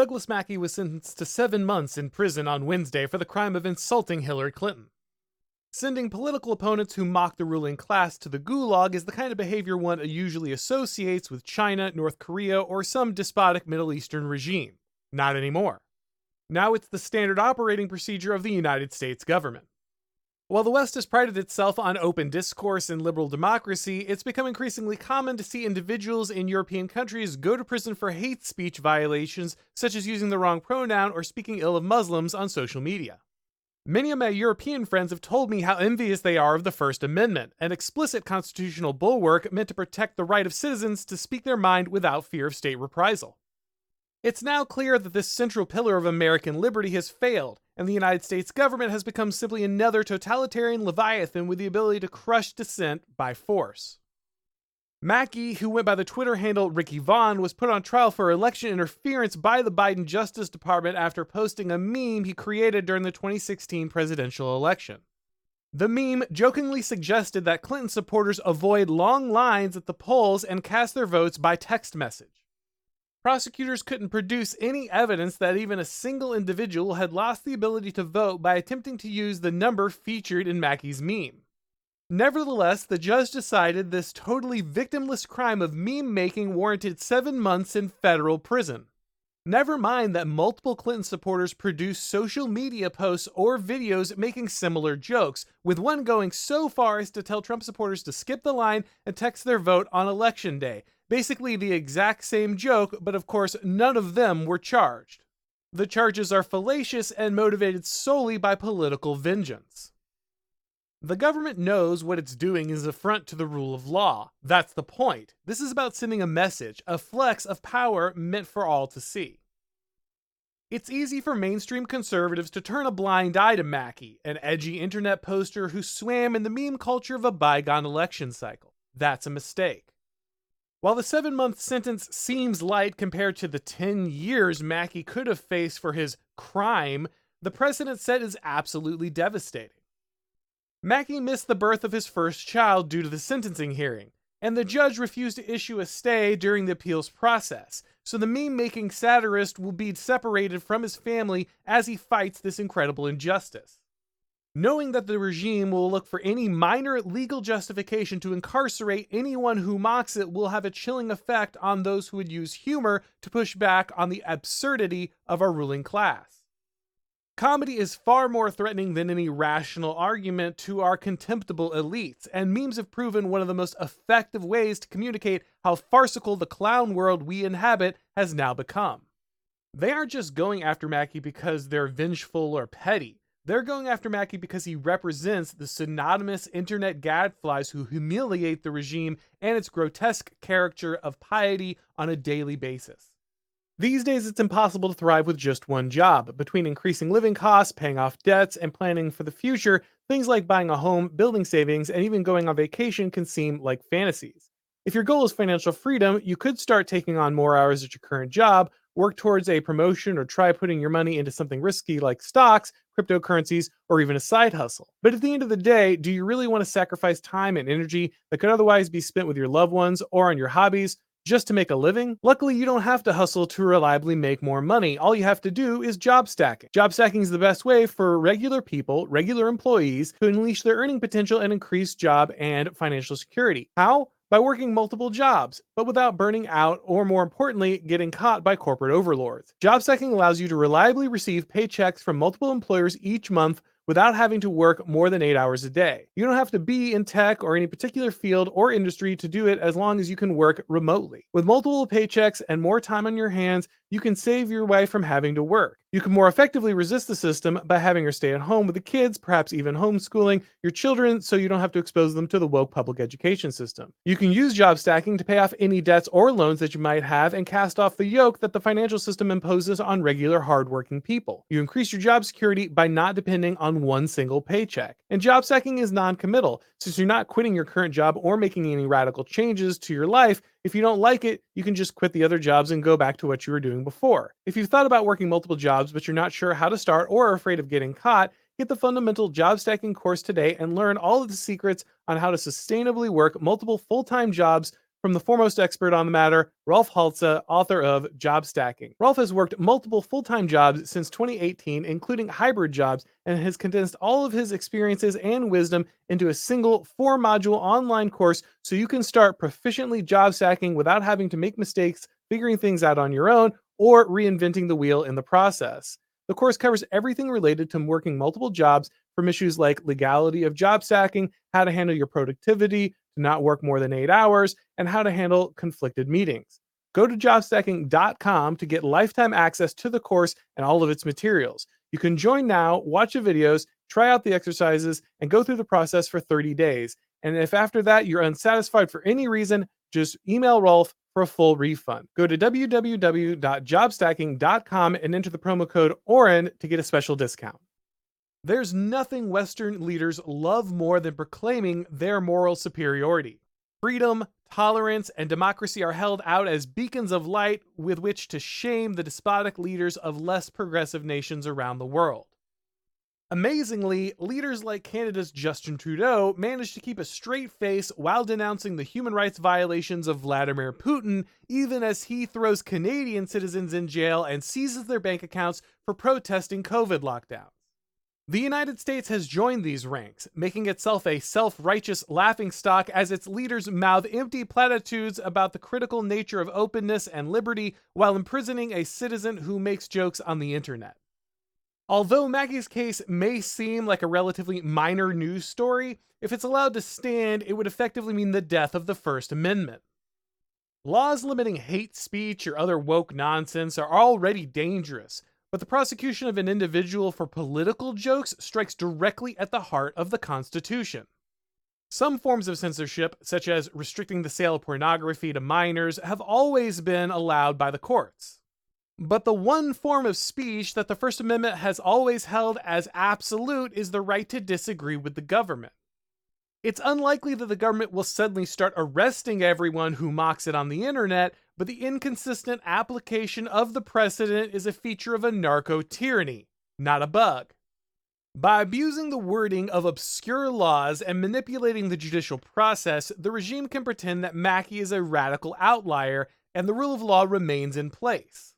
Douglass Mackey was sentenced to seven months in prison on Wednesday for the crime of insulting Hillary Clinton. Sending political opponents who mock the ruling class to the gulag is the kind of behavior one usually associates with China, North Korea, or some despotic Middle Eastern regime. Not anymore. Now it's the standard operating procedure of the United States government. While the West has prided itself on open discourse and liberal democracy, it's become increasingly common to see individuals in European countries go to prison for hate speech violations, such as using the wrong pronoun or speaking ill of Muslims on social media. Many of my European friends have told me how envious they are of the First Amendment, an explicit constitutional bulwark meant to protect the right of citizens to speak their mind without fear of state reprisal. It's now clear that this central pillar of American liberty has failed, and the United States government has become simply another totalitarian leviathan with the ability to crush dissent by force. Mackey, who went by the Twitter handle Ricky Vaughn, was put on trial for election interference by the Biden Justice Department after posting a meme he created during the 2016 presidential election. The meme jokingly suggested that Clinton supporters avoid long lines at the polls and cast their votes by text message. Prosecutors couldn't produce any evidence that even a single individual had lost the ability to vote by attempting to use the number featured in Mackey's meme. Nevertheless, the judge decided this totally victimless crime of meme making warranted seven months in federal prison. Never mind that multiple Clinton supporters produced social media posts or videos making similar jokes, with one going so far as to tell Trump supporters to skip the line and text their vote on election day. Basically, the exact same joke, but of course, none of them were charged. The charges are fallacious and motivated solely by political vengeance. The government knows what it's doing is affront to the rule of law. That's the point. This is about sending a message, a flex of power meant for all to see. It's easy for mainstream conservatives to turn a blind eye to Mackey, an edgy internet poster who swam in the meme culture of a bygone election cycle. That's a mistake. While the seven month sentence seems light compared to the 10 years Mackey could have faced for his crime, the precedent set is absolutely devastating. Mackey missed the birth of his first child due to the sentencing hearing, and the judge refused to issue a stay during the appeals process, so the meme making satirist will be separated from his family as he fights this incredible injustice. Knowing that the regime will look for any minor legal justification to incarcerate anyone who mocks it will have a chilling effect on those who would use humor to push back on the absurdity of our ruling class. Comedy is far more threatening than any rational argument to our contemptible elites, and memes have proven one of the most effective ways to communicate how farcical the clown world we inhabit has now become. They aren't just going after Mackey because they're vengeful or petty. They're going after Mackey because he represents the synonymous internet gadflies who humiliate the regime and its grotesque caricature of piety on a daily basis. These days, it's impossible to thrive with just one job. Between increasing living costs, paying off debts, and planning for the future, things like buying a home, building savings, and even going on vacation can seem like fantasies. If your goal is financial freedom, you could start taking on more hours at your current job, work towards a promotion, or try putting your money into something risky like stocks, cryptocurrencies, or even a side hustle. But at the end of the day, do you really want to sacrifice time and energy that could otherwise be spent with your loved ones or on your hobbies just to make a living? Luckily, you don't have to hustle to reliably make more money. All you have to do is job stacking. Job stacking is the best way for regular people, regular employees, to unleash their earning potential and increase job and financial security. How? By working multiple jobs, but without burning out or, more importantly, getting caught by corporate overlords. Job stacking allows you to reliably receive paychecks from multiple employers each month without having to work more than eight hours a day. You don't have to be in tech or any particular field or industry to do it as long as you can work remotely. With multiple paychecks and more time on your hands, you can save your wife from having to work. You can more effectively resist the system by having her stay at home with the kids, perhaps even homeschooling your children so you don't have to expose them to the woke public education system. You can use job stacking to pay off any debts or loans that you might have and cast off the yoke that the financial system imposes on regular hardworking people. You increase your job security by not depending on one single paycheck. And job stacking is non committal, since you're not quitting your current job or making any radical changes to your life if you don't like it, you can just quit the other jobs and go back to what you were doing before. If you've thought about working multiple jobs but you're not sure how to start or are afraid of getting caught, get the fundamental job stacking course today and learn all of the secrets on how to sustainably work multiple full time jobs from the foremost expert on the matter, Rolf Halse, author of Job Stacking. Rolf has worked multiple full time jobs since 2018, including hybrid jobs, and has condensed all of his experiences and wisdom into a single four module online course so you can start proficiently job stacking without having to make mistakes, figuring things out on your own, or reinventing the wheel in the process. The course covers everything related to working multiple jobs from issues like legality of job stacking, how to handle your productivity, to not work more than eight hours, and how to handle conflicted meetings. Go to jobstacking.com to get lifetime access to the course and all of its materials. You can join now, watch the videos, try out the exercises, and go through the process for 30 days. And if after that you're unsatisfied for any reason, just email Rolf for a full refund. Go to www.jobstacking.com and enter the promo code Auron to get a special discount. There's nothing Western leaders love more than proclaiming their moral superiority. Freedom, tolerance, and democracy are held out as beacons of light with which to shame the despotic leaders of less progressive nations around the world. Amazingly, leaders like Canada's Justin Trudeau managed to keep a straight face while denouncing the human rights violations of Vladimir Putin, even as he throws Canadian citizens in jail and seizes their bank accounts for protesting COVID lockdowns. The United States has joined these ranks, making itself a self righteous laughingstock as its leaders mouth empty platitudes about the critical nature of openness and liberty while imprisoning a citizen who makes jokes on the internet. Although Mackey's case may seem like a relatively minor news story, if it's allowed to stand, it would effectively mean the death of the First Amendment. Laws limiting hate speech or other woke nonsense are already dangerous, but the prosecution of an individual for political jokes strikes directly at the heart of the Constitution. Some forms of censorship, such as restricting the sale of pornography to minors, have always been allowed by the courts. But the one form of speech that the First Amendment has always held as absolute is the right to disagree with the government. It's unlikely that the government will suddenly start arresting everyone who mocks it on the internet, but the inconsistent application of the precedent is a feature of a narco tyranny, not a bug. By abusing the wording of obscure laws and manipulating the judicial process, the regime can pretend that Mackey is a radical outlier and the rule of law remains in place.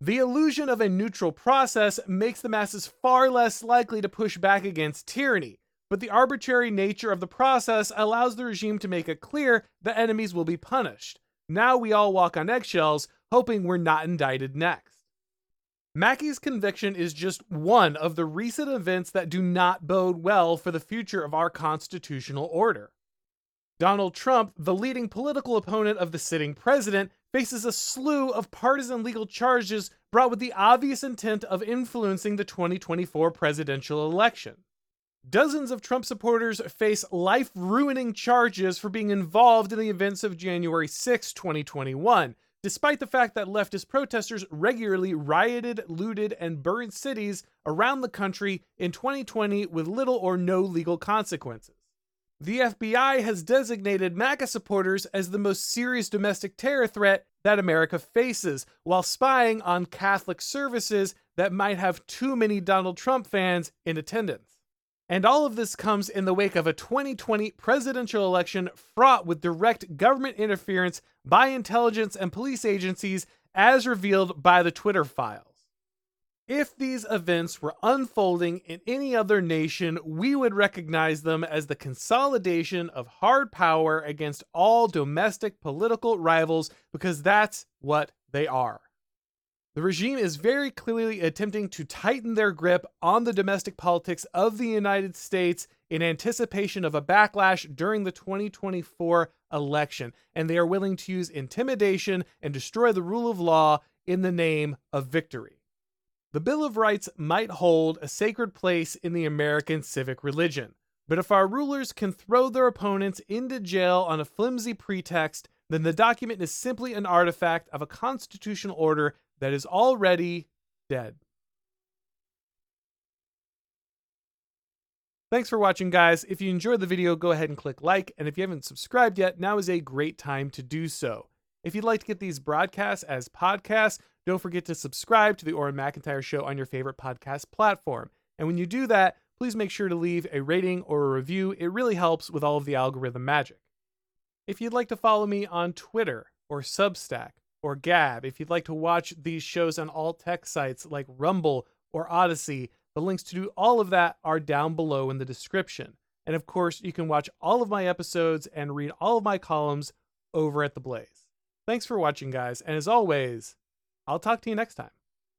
The illusion of a neutral process makes the masses far less likely to push back against tyranny, but the arbitrary nature of the process allows the regime to make it clear that enemies will be punished. Now we all walk on eggshells, hoping we're not indicted next. Mackey's conviction is just one of the recent events that do not bode well for the future of our constitutional order. Donald Trump, the leading political opponent of the sitting president, faces a slew of partisan legal charges brought with the obvious intent of influencing the 2024 presidential election. Dozens of Trump supporters face life ruining charges for being involved in the events of January 6, 2021, despite the fact that leftist protesters regularly rioted, looted, and burned cities around the country in 2020 with little or no legal consequences. The FBI has designated MAGA supporters as the most serious domestic terror threat that America faces, while spying on Catholic services that might have too many Donald Trump fans in attendance. And all of this comes in the wake of a 2020 presidential election fraught with direct government interference by intelligence and police agencies, as revealed by the Twitter files. If these events were unfolding in any other nation, we would recognize them as the consolidation of hard power against all domestic political rivals because that's what they are. The regime is very clearly attempting to tighten their grip on the domestic politics of the United States in anticipation of a backlash during the 2024 election, and they are willing to use intimidation and destroy the rule of law in the name of victory. The Bill of Rights might hold a sacred place in the American civic religion, but if our rulers can throw their opponents into jail on a flimsy pretext, then the document is simply an artifact of a constitutional order that is already dead. Thanks for watching, guys. If you enjoyed the video, go ahead and click like, and if you haven't subscribed yet, now is a great time to do so. If you'd like to get these broadcasts as podcasts, don't forget to subscribe to the Auron Macintyre Show on your favorite podcast platform. And when you do that, please make sure to leave a rating or a review. It really helps with all of the algorithm magic. If you'd like to follow me on Twitter or Substack or Gab, if you'd like to watch these shows on all tech sites like Rumble or Odysee, the links to do all of that are down below in the description. And of course, you can watch all of my episodes and read all of my columns over at The Blaze. Thanks for watching, guys, and as always, I'll talk to you next time.